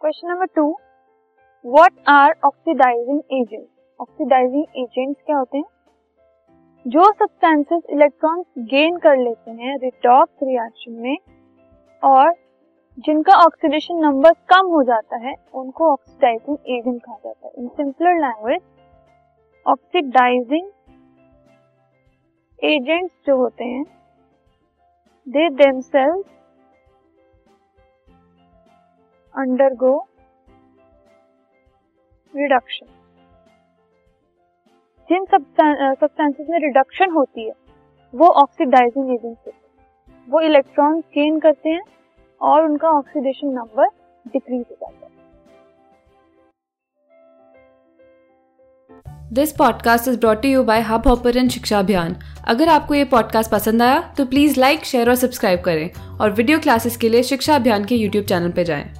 Question number two what are oxidising agent oxidising agents क्या होते हैं? जो सब्सटेंसेस इलेक्ट्रॉन्स गेन कर लेते हैं रिडॉक्स रिएक्शन में, और जिनका ऑक्सीडेशन नंबर कम हो जाता है, उनको ऑक्सीडाइजिंग एजेंट कहा जाता है। In simpler language oxidising agents जो होते हैं दे देमसेल्व्स अंडरगो रिडक्शन जिन सब्सटेंसेस में रिडक्शन होती है, वो ऑक्सीडाइजिंग एजेंट्स होते हैं। वो इलेक्ट्रॉन गेन करते हैं और उनका ऑक्सीडेशन नंबर डिक्रीज हो जाता है। This podcast is brought you by Hubhopper शिक्षा अभियान अगर आपको ये पॉडकास्ट पसंद आया तो प्लीज़ लाइक शेयर और सब्सक्राइब करें। और वीडियो क्लासेस के लिए शिक्षा अभियान के यूट्यूब चैनल पर जाएँ।